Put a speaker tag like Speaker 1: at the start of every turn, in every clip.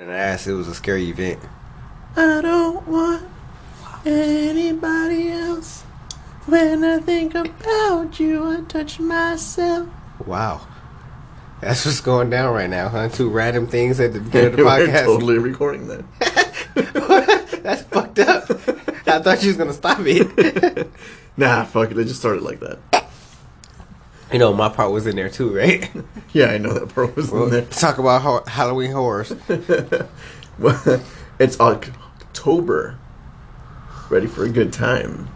Speaker 1: And I asked, it was a scary event.
Speaker 2: I don't want anybody else. When I think about you, I touch myself.
Speaker 1: Wow. That's what's going down right now, huh? Two random things at the beginning of the
Speaker 2: We're
Speaker 1: podcast.
Speaker 2: totally recording that.
Speaker 1: That's fucked up. I thought you was gonna stop it.
Speaker 2: Nah, fuck it. It just started like that.
Speaker 1: You know, my part was in there too, right?
Speaker 2: Yeah, I know that part was
Speaker 1: Well,
Speaker 2: in there.
Speaker 1: let's talk about ho- Halloween horrors.
Speaker 2: Well, it's October. Ready for a good time.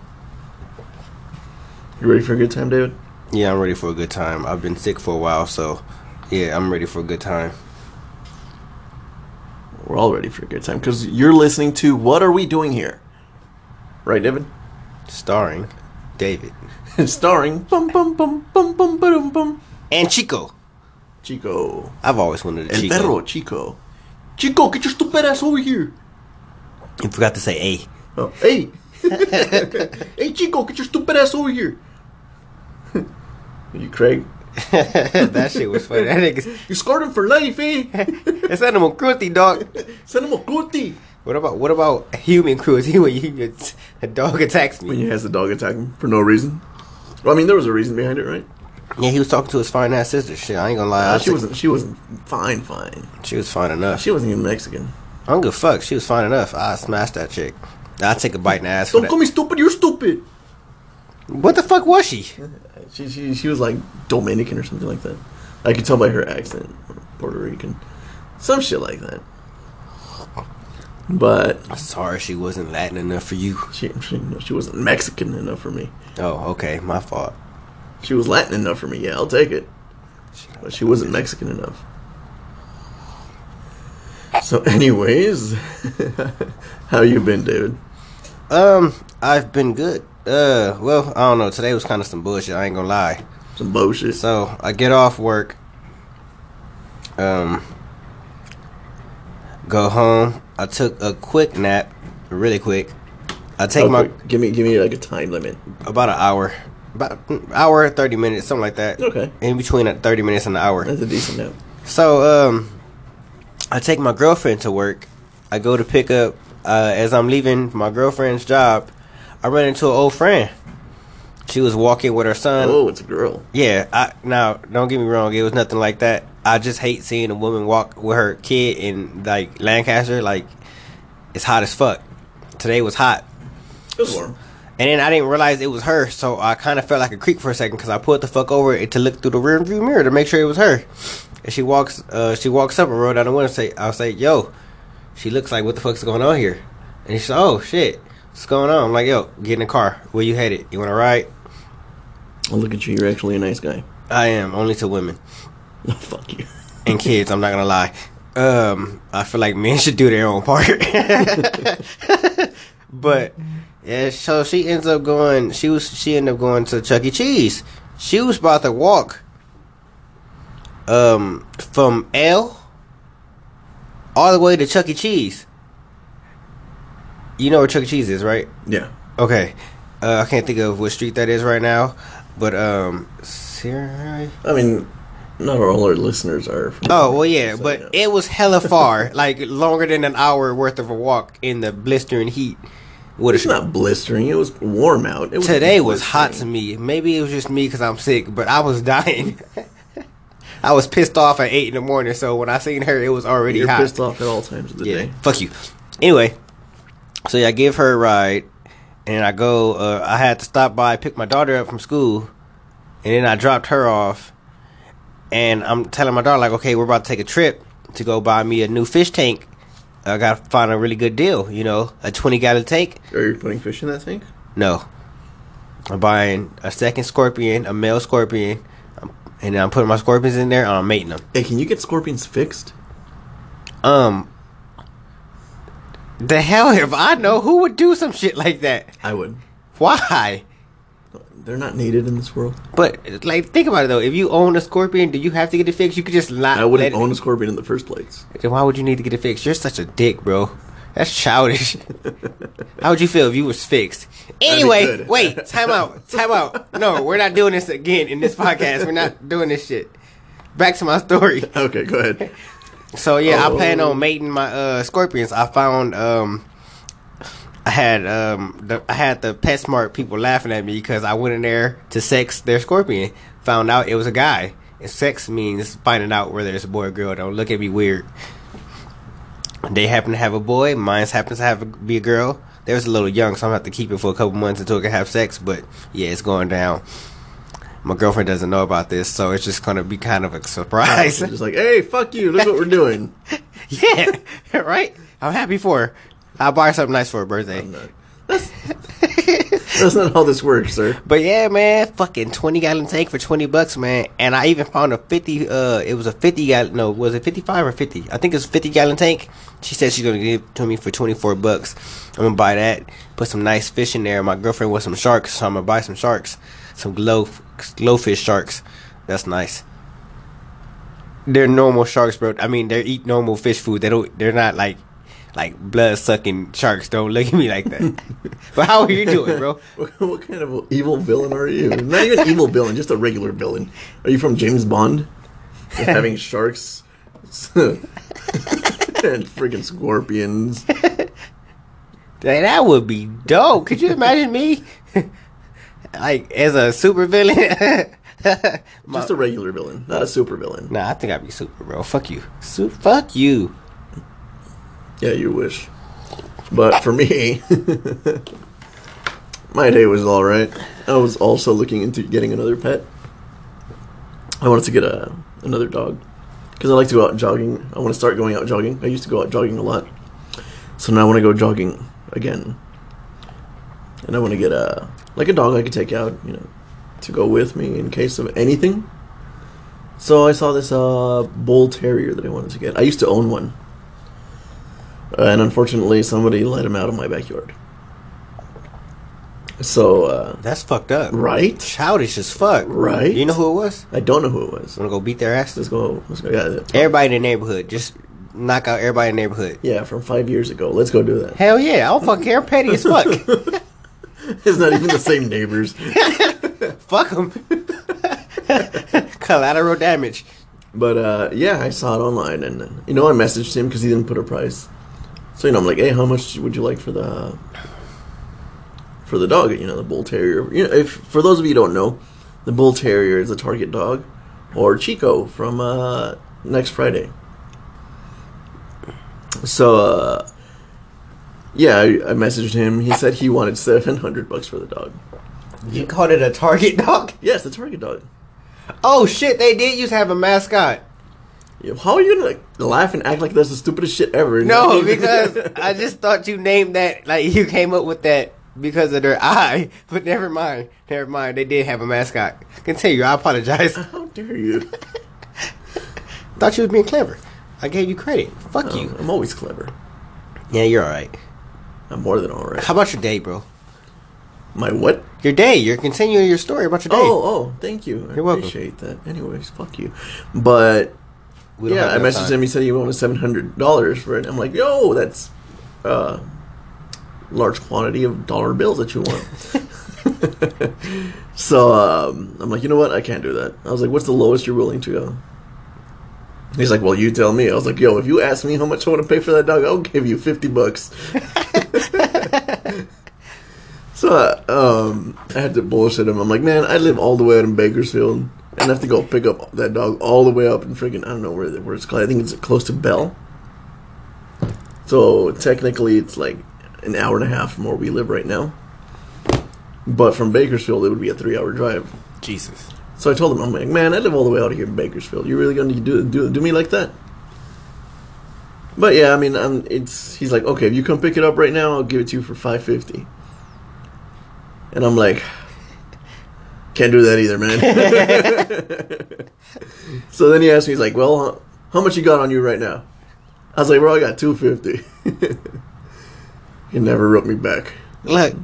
Speaker 2: You ready for a good time, David?
Speaker 1: Yeah, I'm ready for a good time. I've been sick for a while, so yeah, I'm ready for a good time.
Speaker 2: We're all ready for a good time because you're listening to What Are We Doing Here? Right, David?
Speaker 1: Starring David
Speaker 2: Starring bum bum bum bum bum bum bum
Speaker 1: and Chico.
Speaker 2: Chico.
Speaker 1: I've always wanted a
Speaker 2: El
Speaker 1: Chico.
Speaker 2: perro, Chico. Chico, get your stupid ass over here.
Speaker 1: You forgot to say A.
Speaker 2: Oh, hey. hey, Chico, get your stupid ass over here. you Craig?
Speaker 1: that shit was funny. That nigga's
Speaker 2: You scarred him for life, eh?
Speaker 1: it's animal cruelty, dog.
Speaker 2: Send him a.
Speaker 1: What about what about human cruelty when you a dog attacks me?
Speaker 2: When he has the dog attack him for no reason. Well, I mean, there was a reason behind it, right?
Speaker 1: Yeah, he was talking to his fine ass sister. Shit, I ain't gonna lie. I
Speaker 2: she wasn't. She wasn't fine. Fine.
Speaker 1: She was fine enough.
Speaker 2: She wasn't even Mexican.
Speaker 1: I don't give a fuck. She was fine enough. I smashed that chick. I take a bite and the ass
Speaker 2: Don't call me stupid. You're stupid.
Speaker 1: What the fuck was she?
Speaker 2: She, she she was like Dominican or something like that. I could tell by her accent, Puerto Rican, some shit like that. But
Speaker 1: Sorry, she wasn't Latin enough for you.
Speaker 2: she she, she wasn't Mexican enough for me.
Speaker 1: Oh, okay, my fault.
Speaker 2: She was Latin enough for me. Yeah, I'll take it. But she wasn't Mexican enough. So, anyways, how you been, David?
Speaker 1: Um, I've been good. Uh, well, I don't know. Today was kind of some bullshit. I ain't gonna lie.
Speaker 2: Some bullshit.
Speaker 1: So I get off work. Um, go home. I took a quick nap, really quick. I take my
Speaker 2: give me give me like a time limit.
Speaker 1: about an hour, about an hour thirty minutes, something like that.
Speaker 2: Okay,
Speaker 1: In between that thirty minutes and an hour.
Speaker 2: that's a decent nap.
Speaker 1: So um, I take my girlfriend to work. I go to pick up. Uh, as I'm leaving my girlfriend's job, I run into an old friend. She was walking with her son.
Speaker 2: Oh, it's a girl.
Speaker 1: Yeah, I now don't get me wrong, it was nothing like that. I just hate seeing a woman walk with her kid in like Lancaster, like it's hot as fuck. Today was hot.
Speaker 2: It was warm.
Speaker 1: And then I didn't realize it was her, so I kind of felt like a creep for a second because I pulled the fuck over to look through the rear view mirror to make sure it was her. And she walks, uh, she walks up and roll down the window. And say, I'll say, "Yo," she looks like, "What the fuck's going on here?" And she said, "Oh shit, what's going on?" I'm like, "Yo, get in the car. Where you headed? You want to ride?"
Speaker 2: I look at you. You're actually a nice guy.
Speaker 1: I am only to women.
Speaker 2: Fuck you.
Speaker 1: and kids. I'm not gonna lie. Um, I feel like men should do their own part. but yeah, so she ends up going. She was she ended up going to Chuck E. Cheese. She was about to walk. Um, from L all the way to Chuck E. Cheese. You know where Chuck E. Cheese is, right?
Speaker 2: Yeah.
Speaker 1: Okay. Uh, I can't think of what street that is right now, but um, Sierra.
Speaker 2: I mean, not all our listeners are.
Speaker 1: Oh well, yeah,
Speaker 2: so,
Speaker 1: but
Speaker 2: yeah.
Speaker 1: it was hella far, like longer than an hour worth of a walk in the blistering heat. What
Speaker 2: it's not blistering. It was warm out. It was
Speaker 1: today was hot to me. Maybe it was just me because I'm sick, but I was dying. I was pissed off at eight in the morning, so when I seen her, it was already
Speaker 2: You're
Speaker 1: hot.
Speaker 2: pissed off at all times of the
Speaker 1: yeah,
Speaker 2: day.
Speaker 1: fuck you. Anyway, so yeah, I give her a ride, and I go. Uh, I had to stop by, pick my daughter up from school, and then I dropped her off. And I'm telling my daughter like, okay, we're about to take a trip to go buy me a new fish tank. I gotta find a really good deal, you know, a 20 gallon tank.
Speaker 2: Are you putting fish in that tank?
Speaker 1: No, I'm buying a second scorpion, a male scorpion, um, and I'm putting my scorpions in there. and I'm mating them.
Speaker 2: Hey, can you get scorpions fixed?
Speaker 1: Um, the hell if I know who would do some shit like that?
Speaker 2: I would.
Speaker 1: Why?
Speaker 2: They're not needed in this world.
Speaker 1: But like, think about it though. If you own a scorpion, do you have to get it fixed? You could just not.
Speaker 2: I wouldn't
Speaker 1: let it-
Speaker 2: own a scorpion in the first place.
Speaker 1: Then why would you need to get it fixed? You're such a dick, bro. That's childish. How would you feel if you was fixed? Anyway, wait, time out, time out. No, we're not doing this again in this podcast. We're not doing this shit. Back to my story.
Speaker 2: Okay, go ahead.
Speaker 1: So yeah, I plan
Speaker 2: Oh.
Speaker 1: on mating my uh scorpions. I found um I had um the I had the PetSmart people laughing at me because I went in there to sex their scorpion. Found out it was a guy. And sex means finding out whether it's a boy or girl. Don't look at me weird. They happen to have a boy. Mine happens to have a, be a girl. There's a little young, so I'm gonna have to keep it for a couple months until it can have sex. But yeah, it's going down. My girlfriend doesn't know about this, so it's just gonna be kind of a surprise.
Speaker 2: Just like, hey, fuck you. Look what we're doing.
Speaker 1: Yeah, right. I'm happy for her. I'll buy her something nice for her birthday.
Speaker 2: That's, that's not how this works, sir.
Speaker 1: But yeah, man, fucking twenty gallon tank for twenty bucks, man. And I even found a fifty. Uh, it was a fifty gallon. No, was it fifty five or fifty? I think it's a fifty gallon tank. She said she's gonna give it to me for twenty four bucks. I'm gonna buy that. Put some nice fish in there. My girlfriend wants some sharks, so I'm gonna buy some sharks. Some glow glowfish sharks. That's nice. They're normal sharks, bro. I mean, they eat normal fish food. They don't. They're not like like blood sucking sharks. Don't look at me like that. but how are you doing, bro?
Speaker 2: What, kind of evil villain are you? Not even an evil villain, just a regular villain. Are you from James Bond? Just having sharks and freaking scorpions.
Speaker 1: That would be dope. Could you imagine me, like as a super villain?
Speaker 2: Just a regular villain, not a super villain.
Speaker 1: nah, I think I'd be super, bro. Fuck you, Su- fuck you.
Speaker 2: Yeah, you wish. But for me, my day was all right. I was also looking into getting another pet. I wanted to get a another dog because I like to go out jogging. I want to start going out jogging. I used to go out jogging a lot, so now I want to go jogging again. And I want to get a like a dog I could take out, you know, to go with me in case of anything. So I saw this uh, bull terrier that I wanted to get. I used to own one and unfortunately somebody let him out of my backyard so uh,
Speaker 1: That's fucked up.
Speaker 2: right
Speaker 1: Childish as fuck.
Speaker 2: Right?
Speaker 1: You know who it was?
Speaker 2: i don't know who it was
Speaker 1: Wanna go beat their ass?
Speaker 2: let's go let's go yeah,
Speaker 1: Everybody in the neighborhood. Just knock out everybody in the neighborhood.
Speaker 2: yeah from five years ago let's go do that
Speaker 1: Hell yeah, I don't fucking care. I'm petty as fuck.
Speaker 2: it's not even the same neighbors
Speaker 1: fuck them. Collateral damage.
Speaker 2: but uh, yeah i saw it online and uh, you know i messaged him because he didn't put a price so you know i'm like hey how much would you like for the for the dog? You know the bull terrier. You know if for those of you who don't know the bull terrier is a target dog or chico from uh, next friday. So uh, yeah I, I messaged him. He said he wanted 700 bucks for the dog.
Speaker 1: You called it a target dog?
Speaker 2: yes the target dog.
Speaker 1: Oh shit, they did used to have a mascot.
Speaker 2: How are you gonna like, laugh and act like that's the stupidest shit ever
Speaker 1: No, because I just thought you named that like you came up with that because of their eye. But never mind. Never mind. They did have a mascot. Continue. I apologize.
Speaker 2: how dare you
Speaker 1: thought you was being clever. I gave you credit. Fuck
Speaker 2: Oh,
Speaker 1: you.
Speaker 2: I'm always clever.
Speaker 1: Yeah, you're alright.
Speaker 2: I'm more than all right.
Speaker 1: How about your day, bro?
Speaker 2: My what?
Speaker 1: Your day. You're continuing your story about your day.
Speaker 2: Oh, oh, thank you. I
Speaker 1: You're welcome.
Speaker 2: appreciate that. Anyways, fuck you. But
Speaker 1: We
Speaker 2: yeah, I messaged
Speaker 1: time.
Speaker 2: him. He said he wanted seven hundred dollars for it. I'm like, yo, that's uh, large quantity of dollar bills that you want. so um, I'm like, you know what? I can't do that. I was like, what's the lowest you're willing to go? He's like, well, you tell me. I was like, yo, if you ask me how much I want to pay for that dog, I'll give you fifty bucks. so uh, um, I had to bullshit him. I'm like, man, I live all the way out in Bakersfield, and I have to go pick up that dog all the way up in freaking I don't know where where it's called. I think it's close to Bell. So technically, it's like an hour and a half from where we live right now. But from Bakersfield, it would be a three-hour drive.
Speaker 1: Jesus.
Speaker 2: So I told him, I'm like, man, I live all the way out here in Bakersfield. You really gonna do do do me like that? But yeah, I mean, I'm, it's he's like, okay, if you come pick it up right now, I'll give it to you for five fifty. And I'm like, can't do that either, man. so then he asked me, he's like, well, how, much you got on you right now? I was like, bro, I got two fifty. he never wrote me back.
Speaker 1: Look,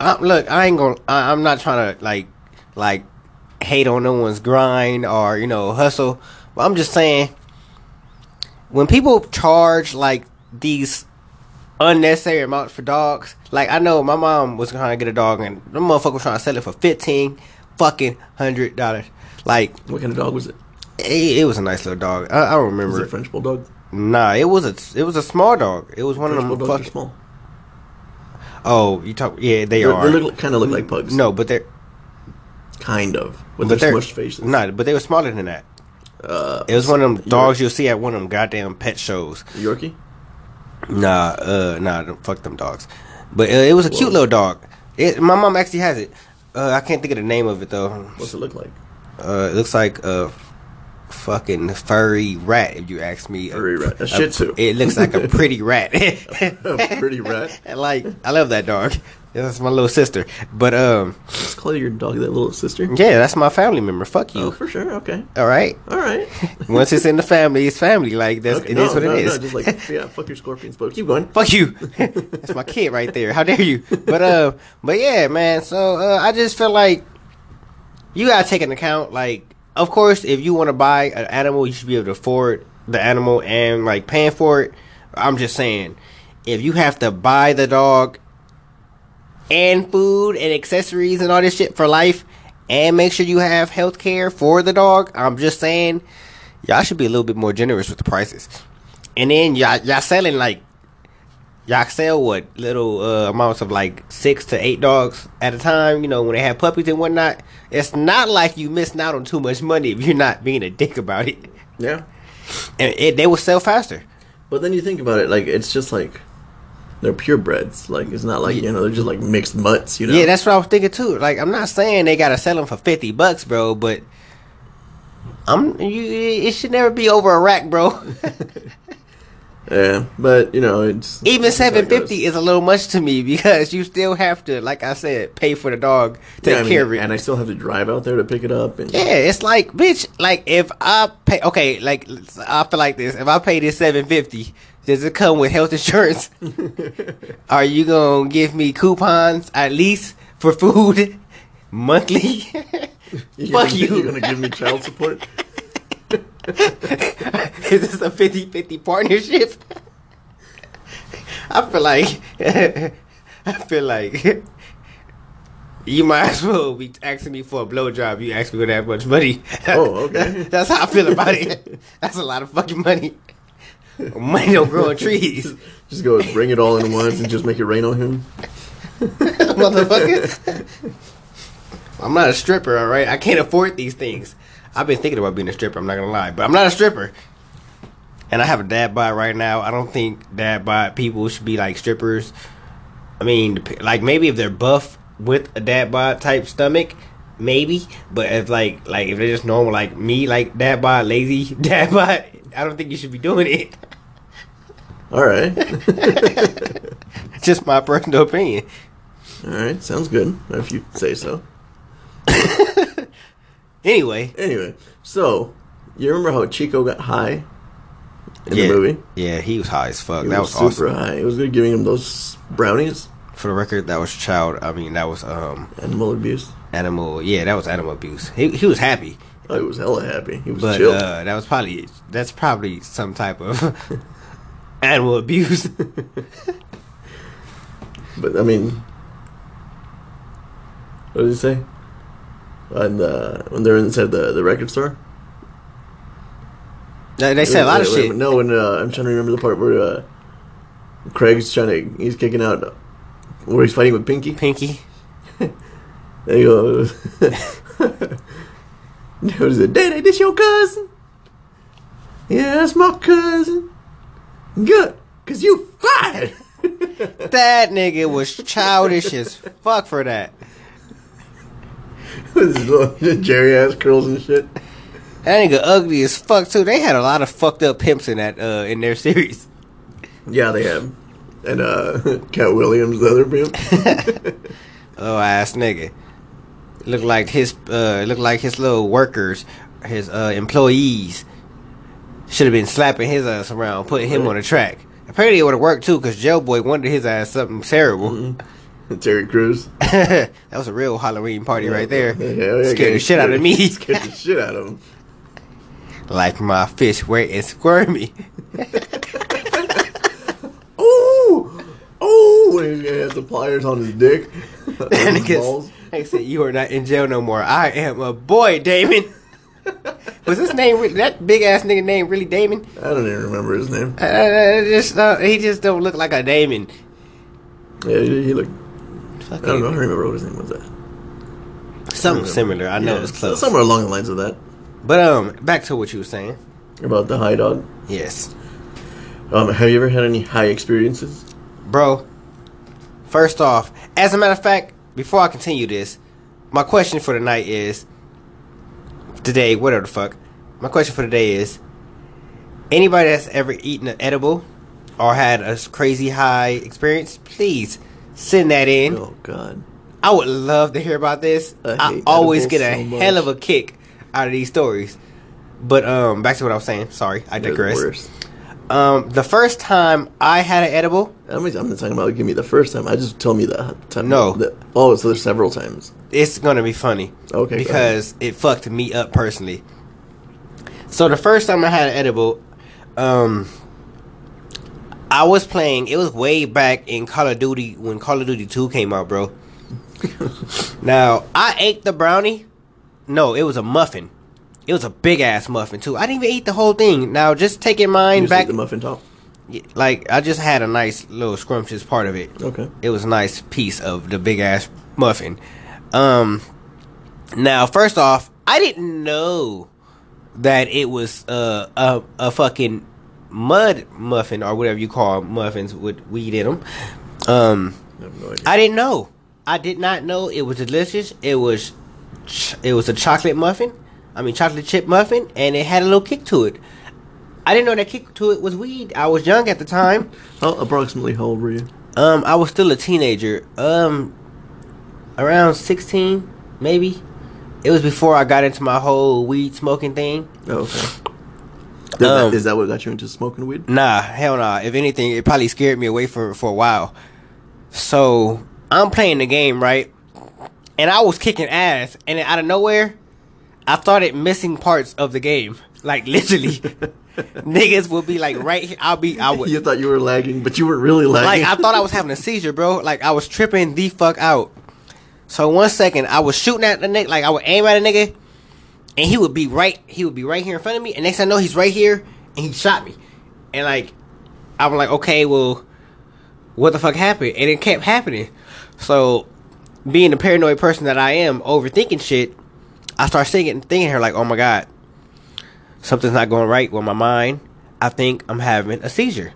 Speaker 1: I, look. I ain't gonna. I, I'm not trying to like, like, hate on no one's grind or you know hustle. But I'm just saying, when people charge like these unnecessary amounts for dogs, like I know my mom was trying to get a dog and the motherfucker was trying to sell it for fifteen fucking hundred dollars. Like
Speaker 2: What kind of dog was it?
Speaker 1: it, it was a nice little dog. I, I don't
Speaker 2: it
Speaker 1: remember.
Speaker 2: a French bulldog?
Speaker 1: Nah, it was a it was a small dog. It was one
Speaker 2: French
Speaker 1: of them. Fucking,
Speaker 2: small.
Speaker 1: oh, you talk? Yeah, they
Speaker 2: They're-
Speaker 1: are.
Speaker 2: They look, kind of look like pugs.
Speaker 1: no, but they're
Speaker 2: kind of with
Speaker 1: but
Speaker 2: their smushed faces.
Speaker 1: Nah, but they were smaller than that.
Speaker 2: Uh,
Speaker 1: It was one of them dogs you'll see at one of them goddamn pet shows.
Speaker 2: Yorkie.
Speaker 1: Nah, uh, nah, fuck them dogs. But uh, it was a cute little dog. It, my mom actually has it. Uh, I can't think of the name of it though.
Speaker 2: What's it look like?
Speaker 1: Uh, it looks like a fucking furry rat. If you ask me,
Speaker 2: Furry rat. A Shih Tzu.
Speaker 1: It looks like a pretty rat.
Speaker 2: A pretty rat.
Speaker 1: like I love that dog. That's my little sister. But um,
Speaker 2: Let's call your dog that little sister.
Speaker 1: yeah, that's my family member. Fuck you.
Speaker 2: Oh, for sure. Okay.
Speaker 1: All right.
Speaker 2: All right.
Speaker 1: Once it's in the family, it's family. Like that's
Speaker 2: Okay,
Speaker 1: it
Speaker 2: no,
Speaker 1: is what
Speaker 2: no,
Speaker 1: it is.
Speaker 2: No, just like yeah, fuck your scorpions, but keep going.
Speaker 1: Fuck you. That's my kid right there. How dare you? But uh, but yeah, man. So uh, I just feel like you gotta take an account, like, of course, if you want to buy an animal, you should be able to afford the animal and like paying for it. I'm just saying, if you have to buy the dog and food and accessories and all this shit for life, and make sure you have health care for the dog, I'm just saying, y'all should be a little bit more generous with the prices. And then y'all y'all selling like y'all sell what little uh, amounts of like six to eight dogs at a time. You know when they have puppies and whatnot. It's not like you missing out on too much money if you're not being a dick about it.
Speaker 2: Yeah.
Speaker 1: And it, they will sell faster.
Speaker 2: But then you think about it, like it's just like they're purebreds. Like it's not like you know they're just like mixed mutts. You know.
Speaker 1: Yeah, that's what I was thinking too. Like I'm not saying they gotta sell them for fifty bucks, bro, but I'm you. It should never be over a rack, bro.
Speaker 2: Yeah, but you know it's
Speaker 1: Even
Speaker 2: it's how it
Speaker 1: seven fifty is a little much to me because you still have to, like I said, pay for the dog, take
Speaker 2: Yeah, I mean,
Speaker 1: care of it.
Speaker 2: and I still have to drive out there to pick it up. And
Speaker 1: Yeah, it's like, bitch, like if I pay, okay, like I feel like this. If I pay this seven fifty, does it come with health insurance? Are you gonna give me coupons at least for food monthly?
Speaker 2: you're
Speaker 1: Fuck
Speaker 2: gonna,
Speaker 1: you.
Speaker 2: You're gonna give me child support.
Speaker 1: Is this a 50-50 partnership? I feel like I feel like you might as well be asking me for a blowjob. You ask me for that much money.
Speaker 2: Oh, okay.
Speaker 1: That's how I feel about it. That's a lot of fucking money. Money don't grow on trees,
Speaker 2: Just go bring it all in once and just make it rain on him.
Speaker 1: motherfucker. I'm not a stripper, all right. I can't afford these things. I've been thinking about being a stripper. I'm not gonna lie, but I'm not a stripper. And I have a dad bod right now. I don't think dad bod people should be like strippers. I mean, like maybe if they're buff with a dad bod type stomach, maybe. But if like like if they're just normal like me, like dad bod, lazy dad bod, I don't think you should be doing it.
Speaker 2: All right,
Speaker 1: Just my personal opinion.
Speaker 2: all right, sounds good if you say so.
Speaker 1: Anyway,
Speaker 2: Anyway, so you remember how Chico got high in
Speaker 1: yeah,
Speaker 2: the movie?
Speaker 1: yeah, he was high as fuck.
Speaker 2: He
Speaker 1: that
Speaker 2: was,
Speaker 1: was,
Speaker 2: super
Speaker 1: awesome.
Speaker 2: high. It was good giving him those brownies.
Speaker 1: For the record, that was child. I mean, that was um
Speaker 2: Animal abuse.
Speaker 1: animal. Yeah, that was animal abuse. He he was happy,
Speaker 2: Oh, he was hella happy. He was
Speaker 1: but
Speaker 2: chill.
Speaker 1: uh, that was probably that's probably some type of animal abuse.
Speaker 2: But I mean, what did he say? And uh, when they're inside the the record store,
Speaker 1: they they said a lot of
Speaker 2: Wait, wait,
Speaker 1: shit.
Speaker 2: wait, No, when uh, I'm trying to remember the part where uh, Craig's trying to he's kicking out where he's fighting with Pinky.
Speaker 1: Pinky.
Speaker 2: There you go. it? Daddy, this your cousin? Yeah, that's my cousin. Good, cause you fired.
Speaker 1: That nigga was childish as fuck for that.
Speaker 2: With his little Jheri ass curls and shit.
Speaker 1: That nigga ugly as fuck too. They had a lot of fucked up pimps in that uh in their series.
Speaker 2: Yeah, they have. And uh, Katt Williams, the other pimp.
Speaker 1: Oh ass nigga. Look like his uh look like his little workers, his uh employees should have been slapping his ass around, putting him on the track. Apparently it would have worked too, cause Joe Boy wanted his ass something terrible.
Speaker 2: Terry Crews.
Speaker 1: that was a real Halloween party right there.
Speaker 2: Yeah, yeah,
Speaker 1: Scared the shit out of me.
Speaker 2: Scared the shit out of him.
Speaker 1: like my fish wet and squirmy.
Speaker 2: Ooh! Ooh! When he has the pliers on his dick. on
Speaker 1: And
Speaker 2: his balls.
Speaker 1: They said, "You are not in jail no more. I am a boy, Damon." Was his name really, that big ass nigga name really Damon?
Speaker 2: I don't even remember his name.
Speaker 1: Uh, just uh, he just don't look like a Damon.
Speaker 2: Yeah, he, he looked.
Speaker 1: Fucking,
Speaker 2: I don't know. I remember what his name was. That
Speaker 1: Something similar. I know
Speaker 2: Yeah,
Speaker 1: it's close.
Speaker 2: Somewhere along the lines of that.
Speaker 1: But um, back to what you were saying.
Speaker 2: About the high dog.
Speaker 1: Yes,
Speaker 2: Um, have you ever had any high experiences?
Speaker 1: bro. First off, as a matter of fact, before I continue this, my question for the night is today, whatever the fuck. My question for today is anybody that's ever eaten an edible or had a crazy high experience, please send that in.
Speaker 2: Oh God.
Speaker 1: I would love to hear about this.
Speaker 2: I
Speaker 1: I, always get a
Speaker 2: so
Speaker 1: hell of a kick out of these stories. But um, back to what I was saying. Sorry, I digress. Um, the first time I had an edible,
Speaker 2: I'm not talking about give me the first time. I just tell me the time.
Speaker 1: No.
Speaker 2: The, oh, so there's several times.
Speaker 1: it's gonna be funny.
Speaker 2: Okay,
Speaker 1: Because it fucked me up personally. So the first time I had an edible, um, I was playing. It was way back in Call of Duty when Call of Duty Two came out, bro. now I ate the brownie. No, it was a muffin. It was a big ass muffin too. I didn't even eat the whole thing. Now just take in
Speaker 2: You
Speaker 1: mind
Speaker 2: just
Speaker 1: back,
Speaker 2: the muffin top.
Speaker 1: Like I just had a nice little scrumptious part of it.
Speaker 2: Okay.
Speaker 1: It was a nice piece of the big ass muffin. Um, now first off, I didn't know that it was uh, a a fucking mud muffin or whatever you call muffins with weed in them. Um,
Speaker 2: I no.
Speaker 1: I didn't know. I did not know it was delicious. It was, ch- it was a chocolate muffin. I mean, chocolate chip muffin, and it had a little kick to it. I didn't know that kick to it was weed. I was young at the time.
Speaker 2: How approximately how old were you?
Speaker 1: Um, I was still a teenager. Um, around sixteen, maybe. It was before I got into my whole weed smoking thing.
Speaker 2: Oh, okay. Did
Speaker 1: Um,
Speaker 2: is that what got you into smoking weed?
Speaker 1: Nah, hell nah. If anything, it probably scared me away for for a while. So I'm playing the game right, and I was kicking ass, and out of nowhere, I started missing parts of the game. Like literally, niggas will be like right here. I'll be. I would.
Speaker 2: You thought you were lagging, but you were really lagging. Like.
Speaker 1: I thought I was having a seizure, bro. Like I was tripping the fuck out. So one second, I was shooting at the nigga. Like I would aim at a nigga, and he would be right. He would be right here in front of me. And next thing I know, he's right here, and he shot me. And like, I'm like, okay, well, what the fuck happened? And it kept happening. So, being the paranoid person that I am, overthinking shit, I start thinking, thinking here like, oh my god, something's not going right with my mind. I think I'm having a seizure.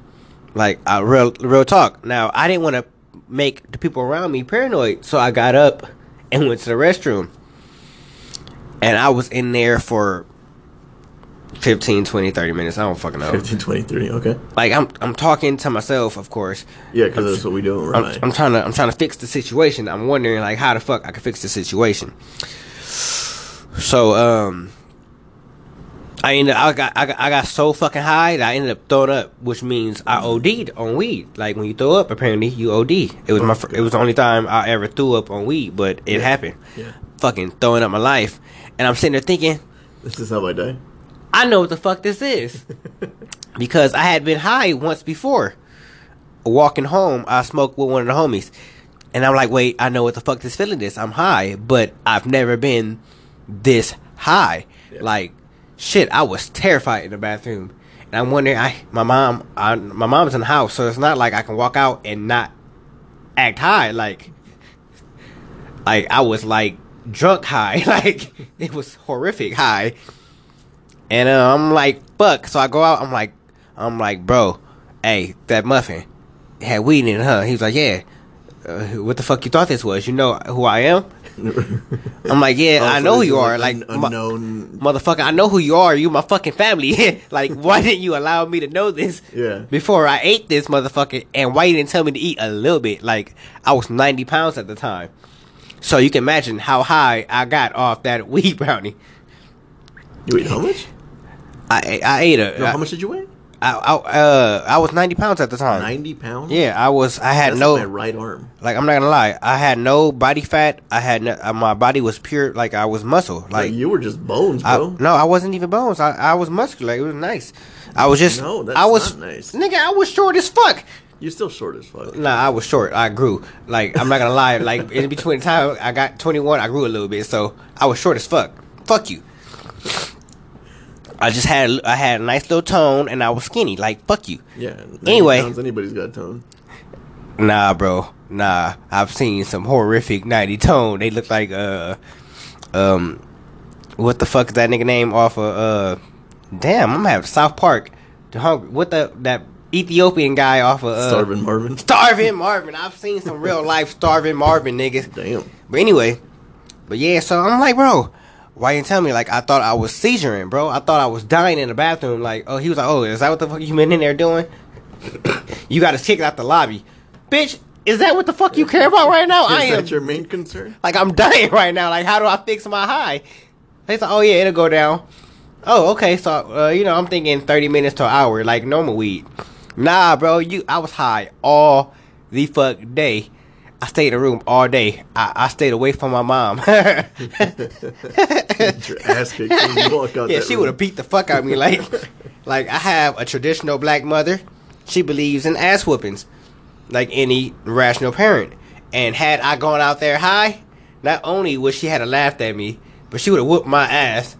Speaker 1: Like, I, real, real talk. Now, I didn't want to make the people around me paranoid, so I got up and went to the restroom. And I was in there for 15, 20, 30 minutes. I don't fucking know.
Speaker 2: 15, 20, 30, okay.
Speaker 1: Like I'm I'm talking to myself, of course.
Speaker 2: Yeah, because that's what we do.
Speaker 1: I'm,
Speaker 2: Right.
Speaker 1: I'm trying to I'm trying to fix the situation. I'm wondering like how the fuck I can fix the situation. So um, I ended I got I got, I got so fucking high that I ended up throwing up, which means I OD'd on weed. Like when you throw up, apparently you OD. It was my fir- it was the only time I ever threw up on weed, but it happened.
Speaker 2: Yeah.
Speaker 1: Fucking throwing up my life, and I'm sitting there thinking,
Speaker 2: This is how I die.
Speaker 1: I know what the fuck this is. because I had been high once before. Walking home, I smoked with one of the homies. And I'm like, wait, I know what the fuck this feeling is. I'm high, but I've never been this high.
Speaker 2: Yeah.
Speaker 1: Like, shit, I was terrified in the bathroom. And I'm wondering, I my mom, I, my mom's in the house, so it's not like I can walk out and not act high. Like, like I was like drunk high. Like it was horrific high. And uh, I'm like, fuck. So I go out. I'm like, I'm like, bro, hey, that muffin had weed in it, huh? He was like, yeah. Uh, what the fuck you thought this was? You know who I am? I'm like, yeah, oh, I
Speaker 2: Also,
Speaker 1: know who you are. Like,
Speaker 2: unknown.
Speaker 1: motherfucker, I know who you are. You my fucking family. like, why didn't you allow me to know this
Speaker 2: Yeah.
Speaker 1: before I ate this motherfucker? And why you didn't tell me to eat a little bit? Like, I was 90 pounds at the time. So you can imagine how high I got off that weed brownie.
Speaker 2: You ate how much?
Speaker 1: I I ate a.
Speaker 2: No,
Speaker 1: I,
Speaker 2: how much did you weigh?
Speaker 1: I, I, uh, I was 90 pounds at the time.
Speaker 2: 90 pounds?
Speaker 1: Yeah, I was. I had
Speaker 2: That's
Speaker 1: no.
Speaker 2: my right arm.
Speaker 1: Like I'm not gonna lie, I had no body fat. I had no, uh, my body was pure. Like I was muscle.
Speaker 2: Like,
Speaker 1: Like
Speaker 2: you were just bones,
Speaker 1: I,
Speaker 2: bro.
Speaker 1: no, I wasn't even bones. I, I was muscular. It was nice. I was just.
Speaker 2: No, that's
Speaker 1: I was
Speaker 2: not nice.
Speaker 1: Nigga, I was short as fuck.
Speaker 2: You're still short as fuck.
Speaker 1: Nah, I was short. I grew. Like I'm not gonna lie. Like in between the time I got 21, I grew a little bit. So I was short as fuck. Fuck you. I just had I had a nice little tone, and I was skinny. Like fuck you.
Speaker 2: Yeah.
Speaker 1: Anyway.
Speaker 2: pounds, anybody's got tone.
Speaker 1: Nah, bro. Nah, I've seen some horrific ninety tone. They look like uh, um, what the fuck is that nigga name off of uh, damn, I'm gonna have South Park. The hungry, what the that Ethiopian guy off of uh,
Speaker 2: Starving Marvin.
Speaker 1: Starving Marvin. I've seen some real life starving Marvin niggas.
Speaker 2: Damn.
Speaker 1: But anyway, but yeah, so I'm like, bro, why you didn't tell me? Like, I thought I was seizuring, bro. I thought I was dying in the bathroom. Like, oh, he was like, oh, is that what the fuck you been in there doing? you got to kick out the lobby, bitch. Is that what the fuck you care about right now? I
Speaker 2: Is
Speaker 1: am
Speaker 2: that your main concern?
Speaker 1: like I'm dying right now. Like, how do I fix my high? He's like, oh yeah, it'll go down. Oh, okay. So, uh, you know, I'm thinking 30 minutes to an hour, like normal weed. Nah, bro, you. I was high all the fuck day. I stayed in the room all day. I, I stayed away from my mom.
Speaker 2: Your ass kicked walk out
Speaker 1: yeah, she would have beat the fuck out of me. Like, like I have a traditional black mother. She believes in ass whoopings, like any rational parent. And had I gone out there high, not only would she have laughed at me, but she would have whooped my ass.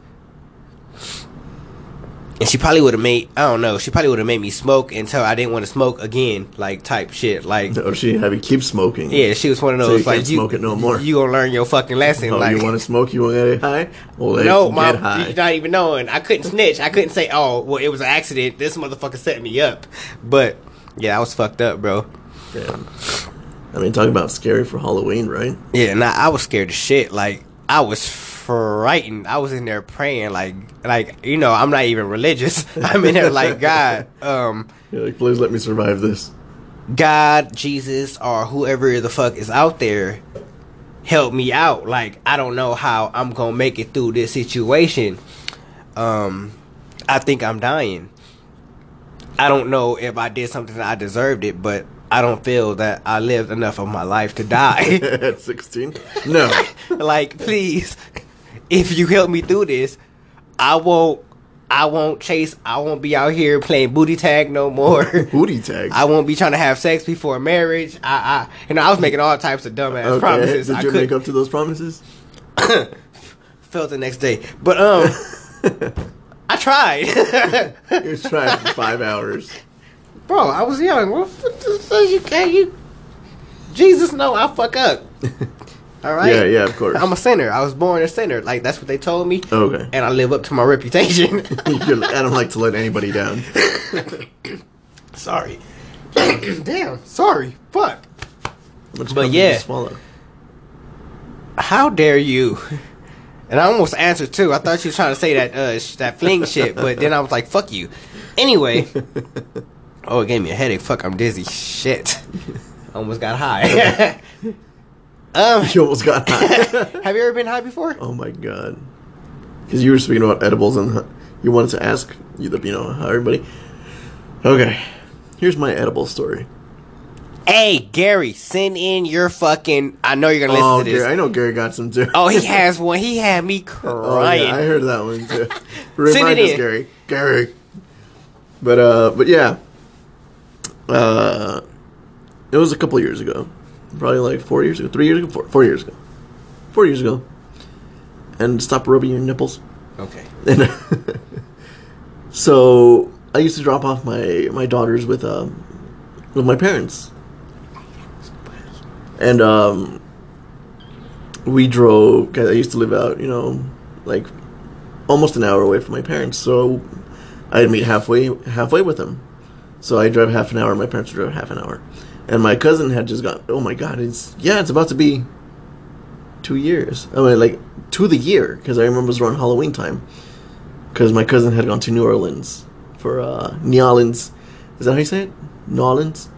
Speaker 1: And she probably would have made I don't know. She probably would have made me smoke until I didn't want to smoke again, like type shit. Like
Speaker 2: Or she have you keep smoking.
Speaker 1: yeah, she was one of
Speaker 2: So
Speaker 1: those
Speaker 2: you
Speaker 1: like
Speaker 2: can't smoke it no more.
Speaker 1: You gonna learn your fucking lesson.
Speaker 2: Oh,
Speaker 1: like
Speaker 2: you want to smoke? You want to get high? Well,
Speaker 1: no, mom,
Speaker 2: high.
Speaker 1: not even knowing. I couldn't snitch. I couldn't say, "Oh, well, it was an accident. This motherfucker set me up." But yeah, I was fucked up, bro.
Speaker 2: Damn. I mean, talk about scary for Halloween, right?
Speaker 1: Yeah, nah, I was scared as shit. Like I was frightened. I was in there praying, like, like you know, I'm not even religious. I'm in there like God, um,
Speaker 2: You're like, please let me survive this.
Speaker 1: God, Jesus, or whoever the fuck is out there, help me out. Like I don't know how I'm gonna make it through this situation. Um, I think I'm dying. I don't know if I did something that I deserved it, but I don't feel that I lived enough of my life to die.
Speaker 2: At 16? No.
Speaker 1: like, please, if you help me through this, I won't. I won't chase. I won't be out here playing booty tag no more.
Speaker 2: Booty tag.
Speaker 1: I won't be trying to have sex before marriage. I, I, you know, I was making all types of dumbass
Speaker 2: okay.
Speaker 1: promises.
Speaker 2: Did
Speaker 1: I
Speaker 2: you
Speaker 1: could
Speaker 2: make up to those promises?
Speaker 1: felt the next day, but um, I tried,
Speaker 2: You tried for five hours.
Speaker 1: bro. I was young. What you can you? Jesus, no, I fuck up. All right.
Speaker 2: Yeah, yeah, of course.
Speaker 1: I'm a sinner. I was born a sinner. Like that's what they told me.
Speaker 2: Okay.
Speaker 1: And I live up to my reputation.
Speaker 2: I don't like to let anybody down.
Speaker 1: sorry. Damn. Sorry. Fuck. But yeah.
Speaker 2: swallow.
Speaker 1: How dare you? And I almost answered too. I thought you were trying to say that uh sh- that fling shit, but then I was like, "Fuck you." Anyway, oh, it gave me a headache. Fuck, I'm dizzy. Shit, I almost got high. Um,
Speaker 2: You almost got high.
Speaker 1: have you ever been high before?
Speaker 2: oh my god. Because you were speaking about edibles and you wanted to ask you, the, you know, how everybody. Okay. Here's my edible story.
Speaker 1: Hey, Gary, send in your fucking. I know you're gonna listen
Speaker 2: Oh,
Speaker 1: to this.
Speaker 2: Gary, I know Gary got some too.
Speaker 1: Oh, he has one. He had me
Speaker 2: Oh, yeah,
Speaker 1: crying.
Speaker 2: I heard that one too.
Speaker 1: Send it
Speaker 2: us,
Speaker 1: in.
Speaker 2: Gary. Gary. But uh, but yeah. Uh, it was a couple years ago, probably like four years ago, three years ago, four, four years ago, four years ago. And stop rubbing your nipples.
Speaker 1: okay.
Speaker 2: And so I used to drop off my my daughters with um with my parents, and um we drove. Cause I used to live out, you know, like almost an hour away from my parents, so I'd meet halfway halfway with them. So I drive half an hour. My parents would drive half an hour, and my cousin had just got. Oh my god! It's yeah, it's about to be two years. I mean, like to the year because I remember it was around Halloween time. Because my cousin had gone to New Orleans for uh, New Orleans. Is that how you say it? New Orleans.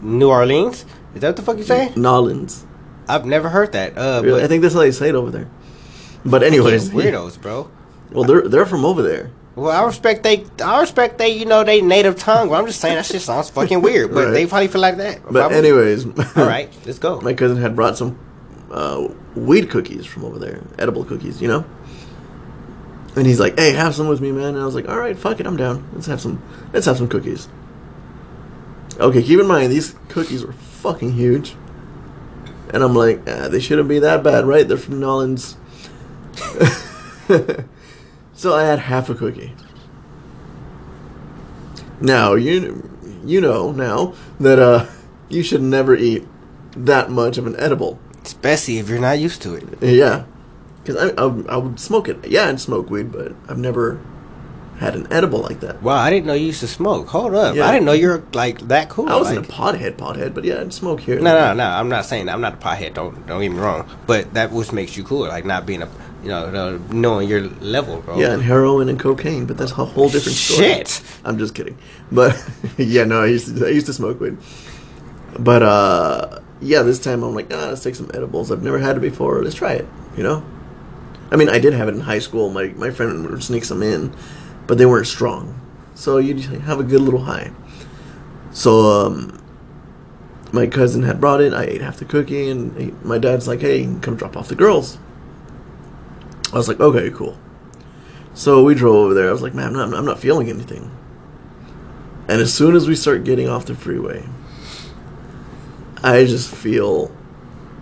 Speaker 1: New Orleans. Is that what the fuck you say?
Speaker 2: New Orleans.
Speaker 1: I've never heard that. Uh,
Speaker 2: Really?
Speaker 1: but
Speaker 2: I think that's how they say it over there. But anyways,
Speaker 1: weirdos, bro.
Speaker 2: Well, they're they're from over there.
Speaker 1: Well, I respect they. I respect they. You know, they native tongue. But I'm just saying that shit sounds fucking weird. But
Speaker 2: Right.
Speaker 1: they probably feel like that.
Speaker 2: But
Speaker 1: Probably.
Speaker 2: anyways,
Speaker 1: all right, let's go.
Speaker 2: my cousin had brought some uh, weed cookies from over there, edible cookies, you know. And he's like, "Hey, have some with me, man." And I was like, "All right, fuck it, I'm down. Let's have some. Let's have some cookies." Okay, keep in mind these cookies were fucking huge, and I'm like, ah, "They shouldn't be that bad, right? They're from Nawlins." So I had half a cookie. Now you you know now that uh you should never eat that much of an edible.
Speaker 1: Especially if you're not used to it.
Speaker 2: Yeah, because I, I I would smoke it. Yeah, I'd smoke weed, but I've never had an edible like that.
Speaker 1: Wow, I didn't know you used to smoke. Hold up.
Speaker 2: Yeah.
Speaker 1: I didn't know you're like that cool.
Speaker 2: I wasn't
Speaker 1: like,
Speaker 2: a pothead, pothead, but yeah, I'd smoke here.
Speaker 1: No, no, no. I'm not saying that. I'm not a pothead. Don't don't get me wrong. But that which makes you cool, like not being a, you know, knowing your level, bro.
Speaker 2: Yeah, and heroin and cocaine, but that's a whole different story.
Speaker 1: Shit.
Speaker 2: I'm just kidding. But yeah, no, I used to I used to smoke weed. But uh yeah, this time I'm like, ah, let's take some edibles. I've never had it before. Let's try it. You know. I mean, I did have it in high school. My my friend would sneak some in, but they weren't strong. So you just have a good little high. So um, my cousin had brought it. I ate half the cookie, and he, my dad's like, "Hey, come drop off the girls." I was like, "Okay, cool." So we drove over there. I was like, "Man, I'm not, I'm not feeling anything." And as soon as we start getting off the freeway, I just feel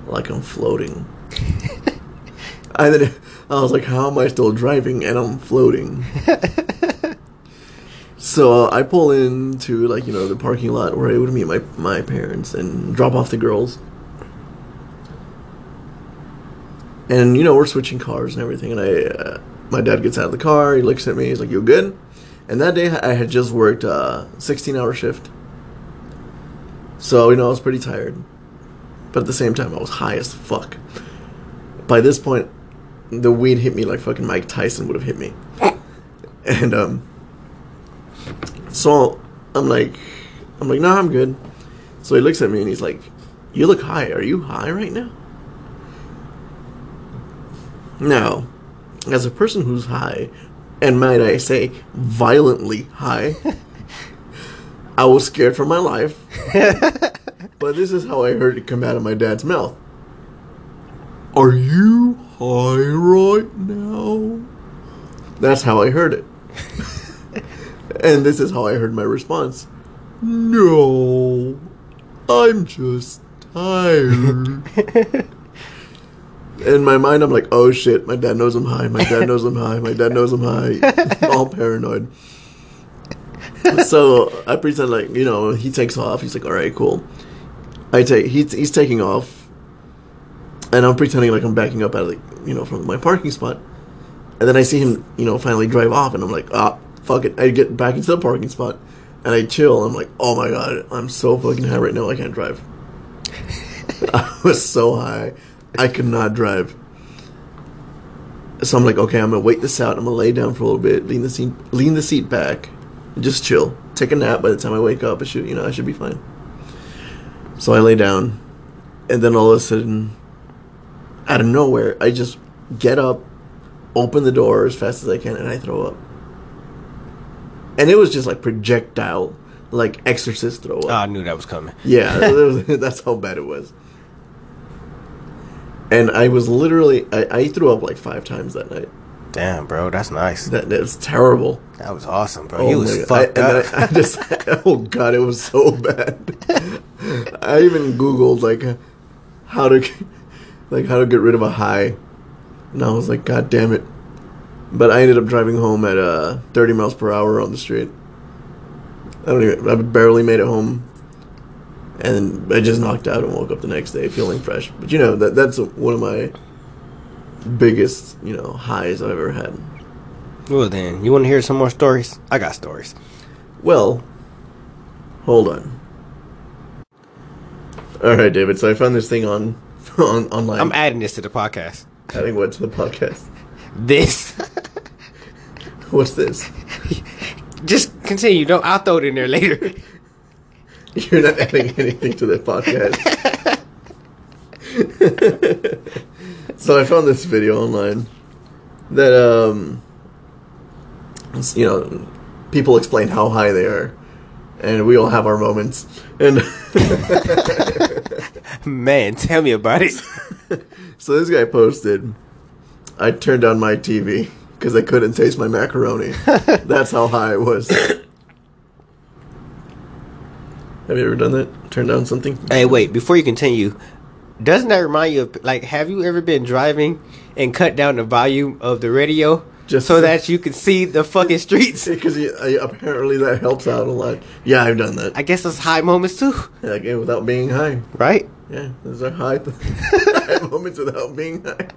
Speaker 2: like I'm floating. I then I was like, "How am I still driving and I'm floating?" so uh, I pull into like you know the parking lot where I would meet my my parents and drop off the girls. And you know we're switching cars and everything, and I uh, my dad gets out of the car. He looks at me. He's like, "You good?" And that day I had just worked a 16 hour shift. So, you know, I was pretty tired. But at the same time, I was high as fuck. By this point, the weed hit me like fucking Mike Tyson would have hit me. And, um, so I'm like, I'm like, nah, I'm good. So he looks at me and he's like, you look high. Are you high right now? Now, as a person who's high, and might I say, violently high, I was scared for my life. but this is how I heard it come out of my dad's mouth. Are you high right now? That's how I heard it. and this is how I heard my response. No, I'm just tired. In my mind, I'm like, oh shit, my dad knows I'm high. My dad knows I'm high. My dad knows I'm high. All paranoid. so I pretend like you know he takes off. He's like, all right, cool. I take he's he's taking off, and I'm pretending like I'm backing up out of the you know from my parking spot, and then I see him you know finally drive off, and I'm like, ah, fuck it. I get back into the parking spot, and I chill. I'm like, oh my god, I'm so fucking high right now. I can't drive. I was so high, I could not drive. So I'm like, okay, I'm gonna wait this out. I'm gonna lay down for a little bit, lean the seat, lean the seat back, just chill, take a nap. By the time I wake up, I should, you know, I should be fine. So I lay down, and then all of a sudden, out of nowhere, I just get up, open the door as fast as I can, and I throw up. And it was just like projectile, like exorcist throw up.
Speaker 1: Oh, I knew that was coming.
Speaker 2: Yeah, was- that's how bad it was. And I was literally, I, I threw up like five times that night.
Speaker 1: Damn, bro, that's nice.
Speaker 2: That, that was terrible.
Speaker 1: That was awesome, bro.
Speaker 2: Oh
Speaker 1: you was fucked
Speaker 2: I,
Speaker 1: up.
Speaker 2: I, I just, oh god, it was so bad. I even googled like how to, like how to get rid of a high, and I was like, god damn it. But I ended up driving home at uh, 30 miles per hour on the street. I don't even, I barely made it home, and I just knocked out and woke up the next day feeling fresh. But you know that that's one of my biggest you know highs I've ever had.
Speaker 1: well, then, you want to hear some more stories? I got stories.
Speaker 2: Well, hold on. All right, David. So I found this thing on on online.
Speaker 1: I'm adding this to the podcast.
Speaker 2: adding what to the podcast?
Speaker 1: This.
Speaker 2: What's this?
Speaker 1: Just continue. Don't. I'll throw it in there later.
Speaker 2: You're not adding anything to the podcast. so I found this video online that um, you know, people explain how high they are, and we all have our moments. And
Speaker 1: Man, tell me about it.
Speaker 2: so this guy posted, I turned on my TV because I couldn't taste my macaroni. That's how high it was. Have you ever done that? Turn down something?
Speaker 1: Hey, wait. Before you continue, doesn't that remind you of like? Have you ever been driving and cut down the volume of the radio
Speaker 2: Just
Speaker 1: so that you can see the fucking streets.
Speaker 2: because apparently that helps out a lot. Yeah, I've done that.
Speaker 1: I guess those high moments too,
Speaker 2: yeah, without being high.
Speaker 1: right?
Speaker 2: Yeah, those are high, high moments without being high.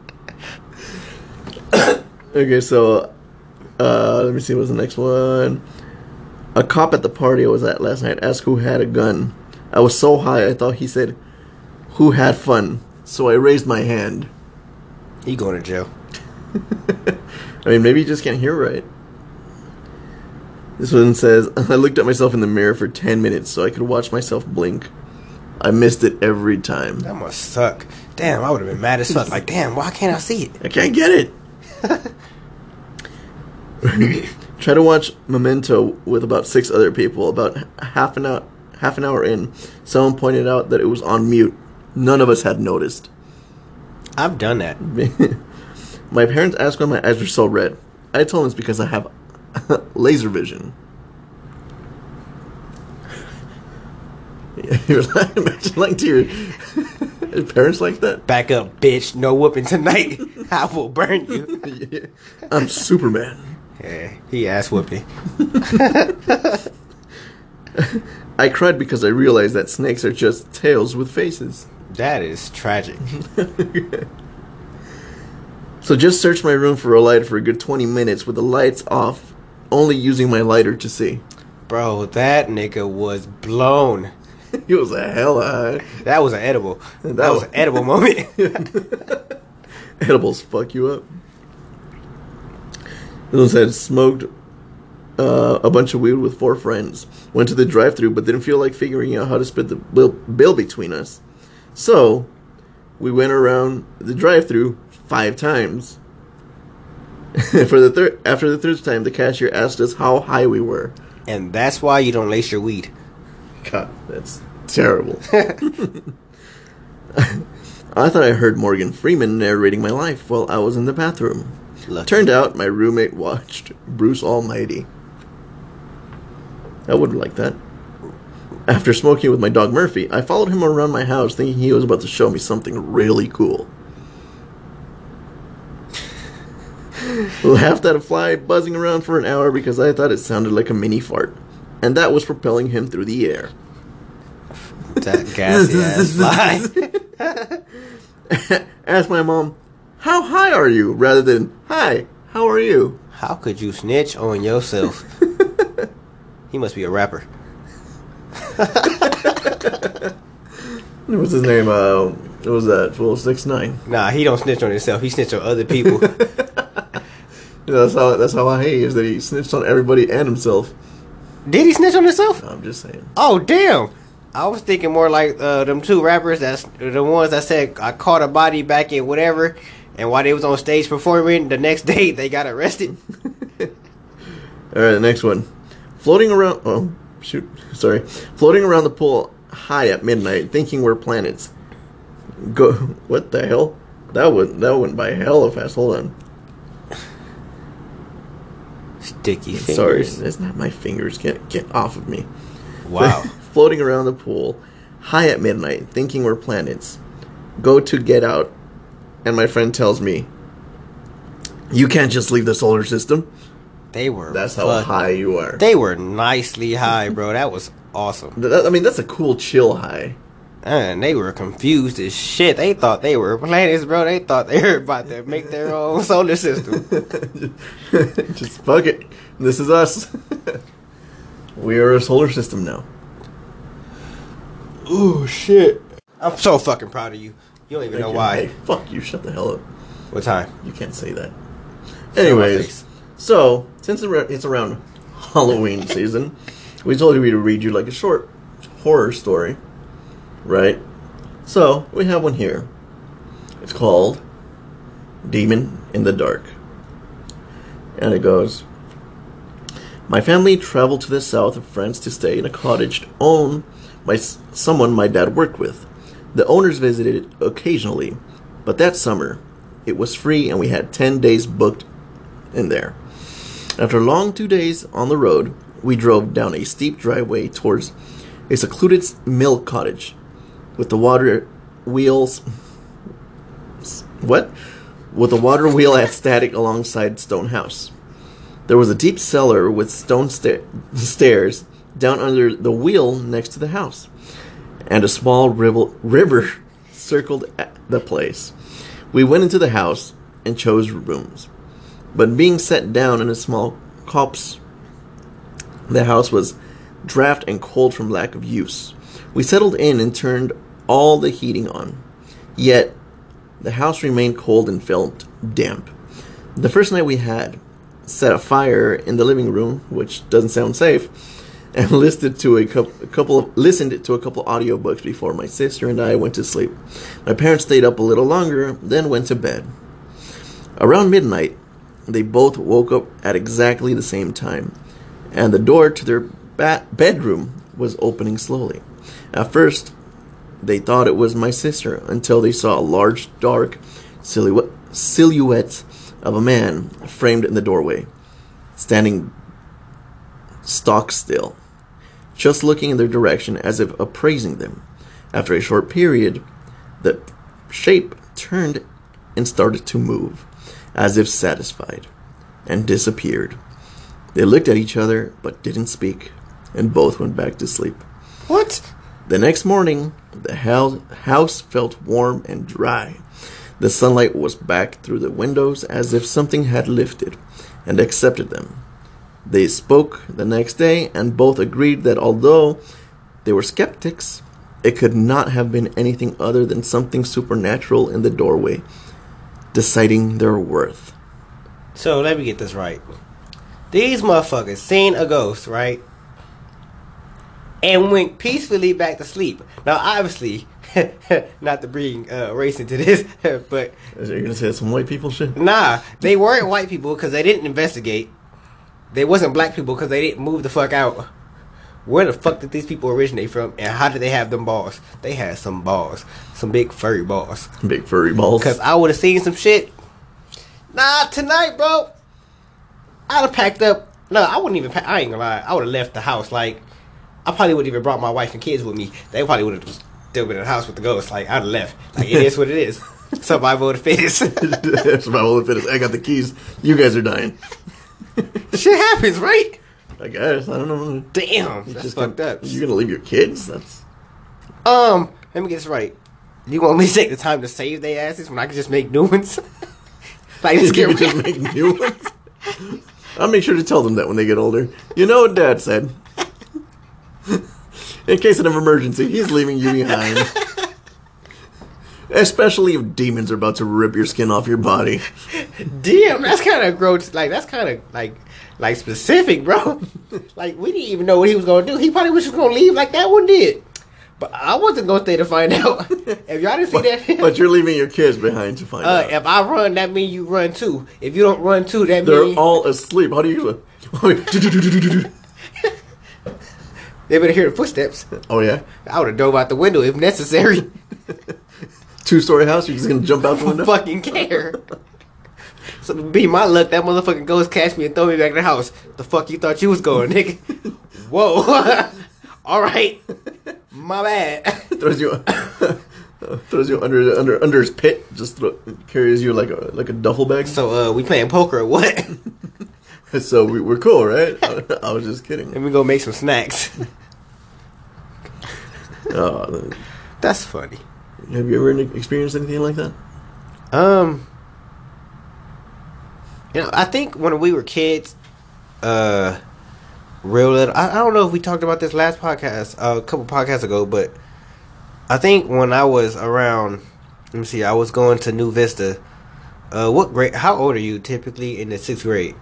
Speaker 2: okay, so uh, let me see. What's the next one? A cop at the party I was at last night asked who had a gun. I was so high I thought he said, "Who had fun?" So I raised my hand.
Speaker 1: He going to jail?
Speaker 2: I mean, maybe you just can't hear right. This one says, I looked at myself in the mirror for 10 minutes so I could watch myself blink. I missed it every time.
Speaker 1: That must suck. Damn, I would have been mad as fuck. Like, damn, why can't I see it?
Speaker 2: I can't get it. Try to watch Memento with about six other people. About half an hour, half an hour in, someone pointed out that it was on mute. None of us had noticed.
Speaker 1: I've done that.
Speaker 2: my parents asked why my eyes were so red. I told them it's because I have laser vision. You're like, imagine like to your, your parents like that.
Speaker 1: Back up, bitch. No whooping tonight. I will burn you.
Speaker 2: I'm Superman.
Speaker 1: Yeah, he ass whooping.
Speaker 2: I cried because I realized that snakes are just tails with faces.
Speaker 1: That is tragic.
Speaker 2: So just searched my room for a light for a good 20 minutes with the lights off, only using my lighter to see.
Speaker 1: Bro, that nigga was blown.
Speaker 2: It was a hell high.
Speaker 1: That was an edible. That,
Speaker 2: That
Speaker 1: was
Speaker 2: was-
Speaker 1: an edible moment.
Speaker 2: Edibles fuck you up. One said smoked uh, a bunch of weed with four friends. Went to the drive-through, but didn't feel like figuring out how to split the bill, bill between us. So we went around the drive-through five times. For the third, after the third time, the cashier asked us how high we were.
Speaker 1: and that's why you don't lace your weed.
Speaker 2: God, that's terrible. I thought I heard Morgan Freeman narrating my life while I was in the bathroom.
Speaker 1: Lucky.
Speaker 2: Turned out my roommate watched Bruce Almighty. I wouldn't like that. After smoking with my dog Murphy, I followed him around my house thinking he was about to show me something really cool. Laughed at a fly buzzing around for an hour because I thought it sounded like a mini fart. And that was propelling him through the air.
Speaker 1: That gassy ass fly.
Speaker 2: Asked my mom, How high are you? rather than, Hi, how are you?
Speaker 1: How could you snitch on yourself? he must be a rapper.
Speaker 2: What's his name? Uh, what was that? Well, six nine.
Speaker 1: Nah, he don't snitch on himself. He snitch on other people.
Speaker 2: That's how. That's how I hate is that he snitched on everybody and himself.
Speaker 1: Did he snitch on himself?
Speaker 2: I'm just saying.
Speaker 1: Oh damn! I was thinking more like uh, them two rappers. That's the ones that said I caught a body back in whatever, and while they was on stage performing, the next day they got arrested.
Speaker 2: All right, the next one. Floating around. Oh, shoot. Sorry. Floating around the pool high at midnight, thinking we're planets. Go. What the hell? That went. That went by hella fast. Hold on.
Speaker 1: Sticky fingers.
Speaker 2: Sorry, that's not my fingers. Get get off of me.
Speaker 1: Wow.
Speaker 2: Floating around the pool, high at midnight, thinking we're planets. Go to get out, and my friend tells me, "You can't just leave the solar system."
Speaker 1: They were.
Speaker 2: That's how high you are.
Speaker 1: They were nicely high, bro. That was awesome.
Speaker 2: That- I mean, that's a cool chill high.
Speaker 1: And they were confused as shit. They thought they were planets, bro. They thought they were about to make their own solar system.
Speaker 2: just fuck it. This is us. we are a solar system now.
Speaker 1: oh shit! I'm so fucking proud of you. You don't even know
Speaker 2: Hey,
Speaker 1: why.
Speaker 2: fuck you. Shut the hell up.
Speaker 1: What time?
Speaker 2: You can't say that. Anyways, so since it's around Halloween season, we told you we'd read you like a short horror story, right? So we have one here. It's called "Demon in the Dark," and it goes. My family traveled to the south of France to stay in a cottage owned by someone my dad worked with. The owners visited occasionally, but that summer it was free and we had 10 days booked in there. After a long two days on the road, we drove down a steep driveway towards a secluded mill cottage with the water wheels. What? with a water wheel at static alongside stone house. There was a deep cellar with stone sta- stairs down under the wheel next to the house, and a small river, circled the place. We went into the house and chose rooms, but being set down in a small copse, the house was draft and cold from lack of use. We settled in and turned all the heating on, yet the house remained cold and felt damp. The first night we had set a fire in the living room, which doesn't sound safe, and listened to a, cou- a couple of listened to a couple audiobooks before my sister and I went to sleep. My parents stayed up a little longer, then went to bed. Around midnight, they both woke up at exactly the same time, and the door to their bedroom was opening slowly. At first, they thought it was my sister until they saw a large, dark silhouette of a man framed in the doorway, standing stock still, just looking in their direction as if appraising them. After a short period, the shape turned and started to move, as if satisfied, and disappeared. They looked at each other but didn't speak, and both went back to sleep.
Speaker 1: What?
Speaker 2: The next morning, the house felt warm and dry. The sunlight was back through the windows as if something had lifted and accepted them. They spoke the next day and both agreed that although they were skeptics, it could not have been anything other than something supernatural in the doorway, deciding their worth.
Speaker 1: So let me get this right. These motherfuckers seen a ghost, right? And went peacefully back to sleep. Now, obviously, not to bring uh, race into this, but
Speaker 2: You're gonna say some white people shit?
Speaker 1: nah, they weren't white people because they didn't investigate. They wasn't black people because they didn't move the fuck out. Where the fuck did these people originate from, and how did they have them balls? They had some balls, some big furry balls.
Speaker 2: Big furry balls.
Speaker 1: Cause I would have seen some shit. Nah, tonight, bro. I'd have packed up. No, I wouldn't even. Pack, I ain't gonna lie. I would have left the house. Like, I probably would have even brought my wife and kids with me. They probably would have still been in the house with the ghost. Like, I'd have left. Like, it is what it is. Survival of the fittest.
Speaker 2: Survival of the fittest. I got the keys. You guys are dying.
Speaker 1: shit happens, right?
Speaker 2: I guess. I don't know.
Speaker 1: Damn,
Speaker 2: It's
Speaker 1: that's
Speaker 2: just
Speaker 1: fucked
Speaker 2: gonna-
Speaker 1: up.
Speaker 2: You're gonna leave your kids? That's
Speaker 1: Um, let me get this right. You want me to take the time to save their asses when I can just make new ones? like, just
Speaker 2: you
Speaker 1: get
Speaker 2: just make new ones. I'll make sure to tell them that when they get older. You know what Dad said. In case of an emergency, he's leaving you behind. Especially if demons are about to rip your skin off your body.
Speaker 1: Damn, that's kind of gross. Like that's kind of like like specific, bro. like we didn't even know what he was gonna do. He probably was just gonna leave like that one did. But I wasn't gonna stay to find out. if y'all didn't see that,
Speaker 2: But you're leaving your kids behind to find
Speaker 1: uh,
Speaker 2: out.
Speaker 1: if I run, that means you run too. If you don't run too, that means.
Speaker 2: They're
Speaker 1: means
Speaker 2: all asleep. How do you?
Speaker 1: they better hear the footsteps.
Speaker 2: Oh yeah,
Speaker 1: I would have dove out the window if necessary.
Speaker 2: Two story house. You're just gonna jump out the window.
Speaker 1: fucking care. So be my luck, that motherfucking ghost catch me and throw me back in the house. The fuck you thought you was going, nigga? Whoa. All right. My bad.
Speaker 2: throws you throws you under under under his pit. Just throw, carries you like a like a duffel bag. So,
Speaker 1: uh, we playing poker or what?
Speaker 2: so we, we're cool, right? I was just kidding.
Speaker 1: Let me go make some snacks.
Speaker 2: Uh,
Speaker 1: That's funny.
Speaker 2: Have you ever experienced anything like that?
Speaker 1: Um, you know, I think when we were kids, uh, real little. I, I don't know if we talked about this last podcast, uh, a couple podcasts ago, but I think when I was around, let me see, I was going to New Vista. Uh, what grade? How old are you typically in the sixth grade?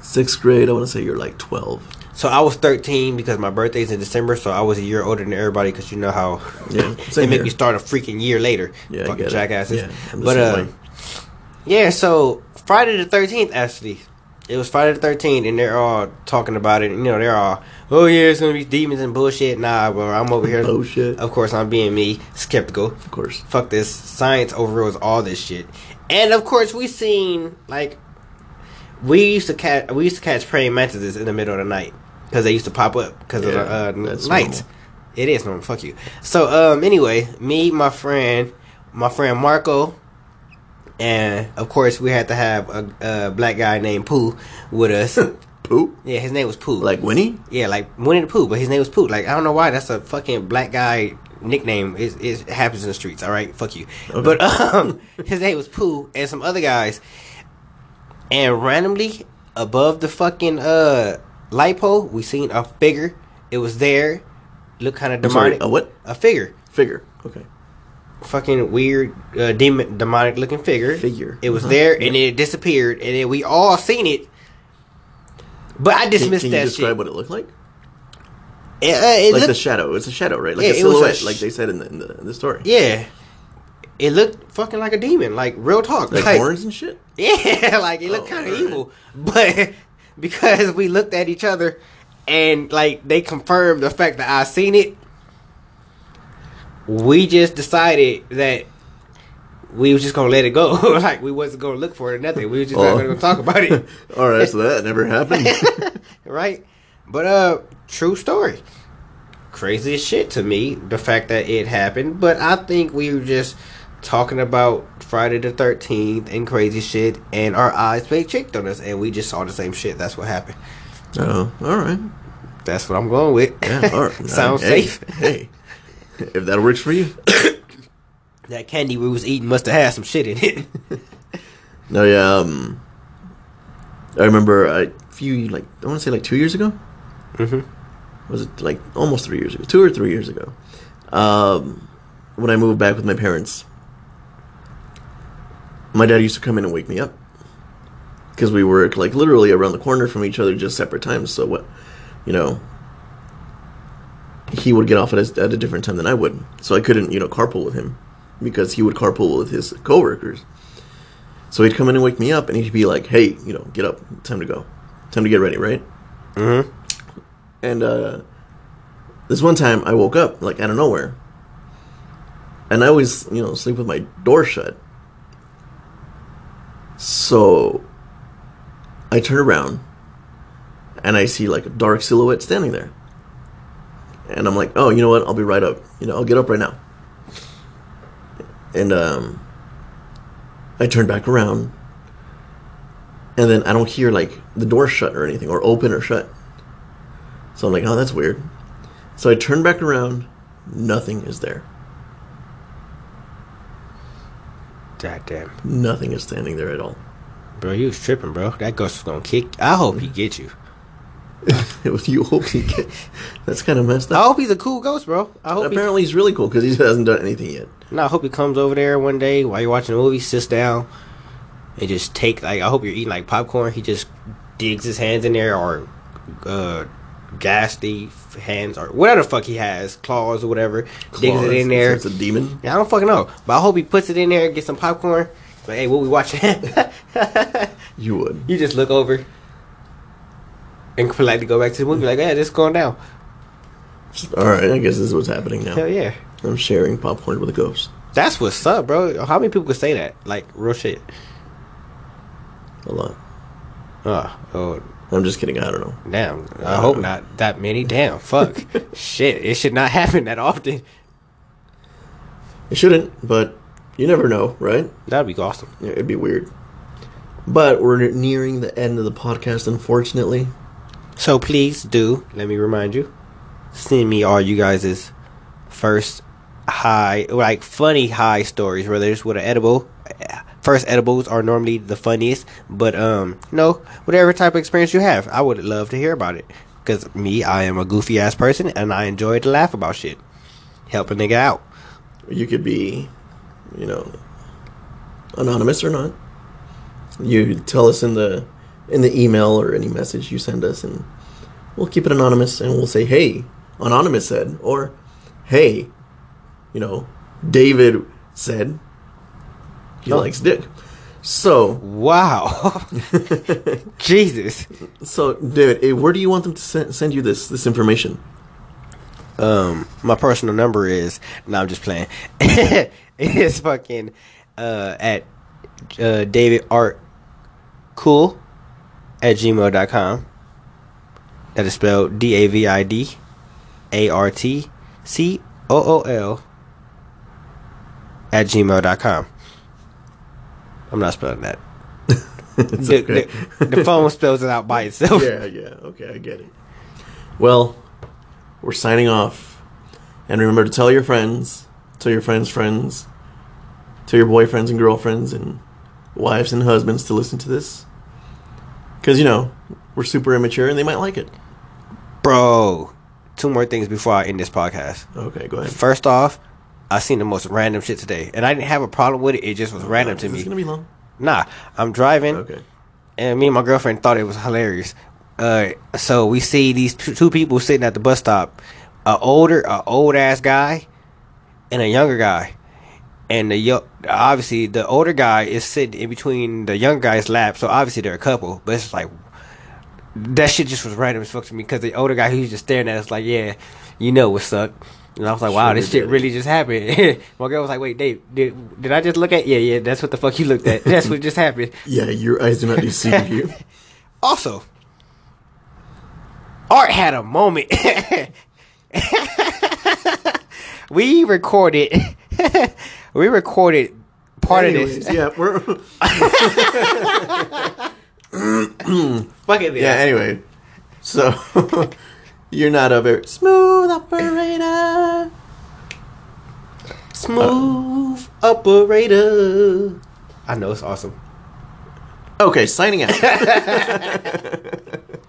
Speaker 2: Sixth grade. I want to say you're like twelve.
Speaker 1: So I was thirteen because my birthday's in December, so I was a year older than everybody. Because you know how
Speaker 2: Yeah,
Speaker 1: they
Speaker 2: same
Speaker 1: make you start a freaking year later.
Speaker 2: Yeah,
Speaker 1: fucking
Speaker 2: it.
Speaker 1: jackasses.
Speaker 2: Yeah,
Speaker 1: but uh, yeah. So Friday the thirteenth, actually, it was Friday the thirteenth, and they're all talking about it. You know, they're all, oh yeah, it's gonna be demons and bullshit. Nah, bro, I'm over here.
Speaker 2: Oh shit!
Speaker 1: Of course, I'm being me, skeptical.
Speaker 2: Of course.
Speaker 1: Fuck this. Science overrules all this shit. And of course, we seen like we used to catch we used to catch praying mantises in the middle of the night because they used to pop up because of the uh, lights. It is normal. Fuck you. So um, anyway, me, my friend, my friend Marco, and of course we had to have a, a black guy named Pooh with us.
Speaker 2: Pooh?
Speaker 1: yeah, his name was Pooh.
Speaker 2: Like Winnie?
Speaker 1: yeah, like Winnie the Pooh, but his name was Pooh. Like I don't know why that's a fucking black guy nickname. It, it happens in the streets. All right, fuck you.
Speaker 2: Okay.
Speaker 1: But um, his name was Pooh, and some other guys, and randomly above the fucking uh light pole, we seen a figure. It was there. Looked kind of
Speaker 2: I'm sorry,
Speaker 1: demonic.
Speaker 2: a what?
Speaker 1: A figure
Speaker 2: Figure. Okay.
Speaker 1: fucking weird uh, demon demonic looking figure.
Speaker 2: Figure.
Speaker 1: It was
Speaker 2: Uh-huh.
Speaker 1: there and it disappeared and then we all seen it. But I
Speaker 2: Can,
Speaker 1: dismissed
Speaker 2: can you
Speaker 1: that
Speaker 2: describe
Speaker 1: shit.
Speaker 2: what it looked like?
Speaker 1: It, uh, it
Speaker 2: like the shadow. It's a shadow, right? Like
Speaker 1: Yeah,
Speaker 2: a
Speaker 1: it was a
Speaker 2: silhouette,
Speaker 1: sh-
Speaker 2: like they said in the, in the, in the story.
Speaker 1: yeah. It looked fucking like a demon, like real talk.
Speaker 2: Like,
Speaker 1: Like,
Speaker 2: horns and shit?
Speaker 1: Yeah, like it looked
Speaker 2: Oh,
Speaker 1: kind of
Speaker 2: alright.
Speaker 1: evil. But because we looked at each other and like they confirmed the fact that I seen it, we just decided that we was just gonna let it go. like we wasn't gonna look for it or nothing. We was just
Speaker 2: Oh.
Speaker 1: not gonna talk about it.
Speaker 2: All right, so that never happened.
Speaker 1: right? But uh true story. Crazy as shit to me, the fact that it happened. But I think we were just talking about Friday the thirteenth and crazy shit and our eyes played tricked on us and we just saw the same shit. That's what happened.
Speaker 2: oh, all right.
Speaker 1: That's what I'm going with.
Speaker 2: Yeah, all right.
Speaker 1: Sounds
Speaker 2: hey,
Speaker 1: safe.
Speaker 2: Hey, if that works for you.
Speaker 1: That candy we was eating must have had some shit in it.
Speaker 2: No, yeah. Um, I remember a few, like I want to say, like two years ago.
Speaker 1: mm-hmm.
Speaker 2: Was it like almost three years ago? Two or three years ago. Um, when I moved back with my parents, my dad used to come in and wake me up because we were like literally around the corner from each other, just separate times. So what, you know, he would get off at a, at a different time than I would, so I couldn't, you know, carpool with him because he would carpool with his coworkers. So he'd come in and wake me up, and he'd be like, "Hey, you know, get up, time to go, time to get ready, right?"
Speaker 1: Mm-hmm.
Speaker 2: And uh, this one time, I woke up like out of nowhere, and I always, you know, sleep with my door shut. So I turn around, and I see like a dark silhouette standing there, and I'm like, "Oh, you know what? I'll be right up. You know, I'll get up right now." And um, I turn back around, and then I don't hear like the door shut or anything, or open or shut. So I'm like, oh, that's weird. So I turn back around, nothing is there.
Speaker 1: God damn.
Speaker 2: Nothing is standing there at all.
Speaker 1: Bro, you was tripping, bro. That ghost was gonna kick. I hope he get you.
Speaker 2: You hope he get. That's kind of messed up.
Speaker 1: I hope he's a cool ghost, bro. I hope he
Speaker 2: Apparently, he's really cool because he hasn't done anything yet.
Speaker 1: No, I hope he comes over there one day while you're watching a movie, sits down, and just take like I hope you're eating like popcorn. He just digs his hands in there or uh gas the hands or whatever the fuck he has, claws or whatever. digs it in there.
Speaker 2: It's a demon.
Speaker 1: Yeah, I don't fucking know. But I hope he puts it in there, get some popcorn. Like, hey, what we watching?
Speaker 2: You would.
Speaker 1: you just look over and politely go back to the movie like, yeah, this is going down.
Speaker 2: All right, I guess this is what's happening now.
Speaker 1: Hell yeah.
Speaker 2: I'm sharing popcorn with a ghost.
Speaker 1: That's what's up, bro. How many people could say that? Like real shit.
Speaker 2: A lot.
Speaker 1: Ah, oh, oh
Speaker 2: I'm just kidding. I don't know.
Speaker 1: Damn, I hope not that many. Damn, fuck. Shit, it should not happen that often.
Speaker 2: It shouldn't, but you never know, right?
Speaker 1: That'd be awesome.
Speaker 2: Yeah, it'd be weird. But we're nearing the end of the podcast, unfortunately.
Speaker 1: So please do, let me remind you, send me all you guys' first high, like funny high stories, whether it's with an edible. First edibles are normally the funniest, but um, no, whatever type of experience you have, I would love to hear about it. Cause me, I am a goofy ass person, and I enjoy to laugh about shit, help a nigga out.
Speaker 2: You could be, you know, anonymous or not. You tell us in the in the email or any message you send us, and we'll keep it anonymous, and we'll say, "Hey, anonymous said," or "Hey, you know, David said he likes dick." So,
Speaker 1: Wow, Jesus.
Speaker 2: so David, eh, where do you want them to send, send you this this information?
Speaker 1: Um, my personal number is no, I'm just playing. it's fucking uh at uh David Art Cool at gmail.com. That is spelled D A V I D A R T C O O L at gmail.com. I'm not spelling that.
Speaker 2: It's
Speaker 1: The,
Speaker 2: okay.
Speaker 1: the, the phone spells it out by itself.
Speaker 2: yeah, yeah. Okay, I get it. Well, we're signing off. And remember to tell your friends, tell your friends' friends, tell your boyfriends and girlfriends and wives and husbands to listen to this. Because, you know, we're super immature and they might like it.
Speaker 1: Bro, two more things before I end this podcast.
Speaker 2: Okay, go ahead.
Speaker 1: First off, I seen the most random shit today, and I didn't have a problem with it. It just was random to me.
Speaker 2: going to be long?
Speaker 1: Nah, I'm driving,
Speaker 2: Okay.
Speaker 1: and me and my girlfriend thought it was hilarious. Uh, so we see these two people sitting at the bus stop, a older, a old ass guy, and a younger guy, and the yo- obviously the older guy is sitting in between the young guy's lap. So obviously they're a couple, but it's like that shit just was random as fuck to me because the older guy was just staring at us like, yeah, you know what's up. And I was like, wow,
Speaker 2: Sugar
Speaker 1: this shit really just happened. my girl was like, wait, Dave, did, did I just look at? Yeah, yeah, that's what the fuck you looked at. That's what just happened.
Speaker 2: Yeah, your eyes do not deceive you.
Speaker 1: Also, Art had a moment. we recorded. we recorded part
Speaker 2: Anyways,
Speaker 1: of this.
Speaker 2: yeah, we're
Speaker 1: Fuck it.
Speaker 2: yeah. Anyway, so you're not a very smooth operator.
Speaker 1: Smooth uh. operator. I know it's awesome.
Speaker 2: Okay, signing out.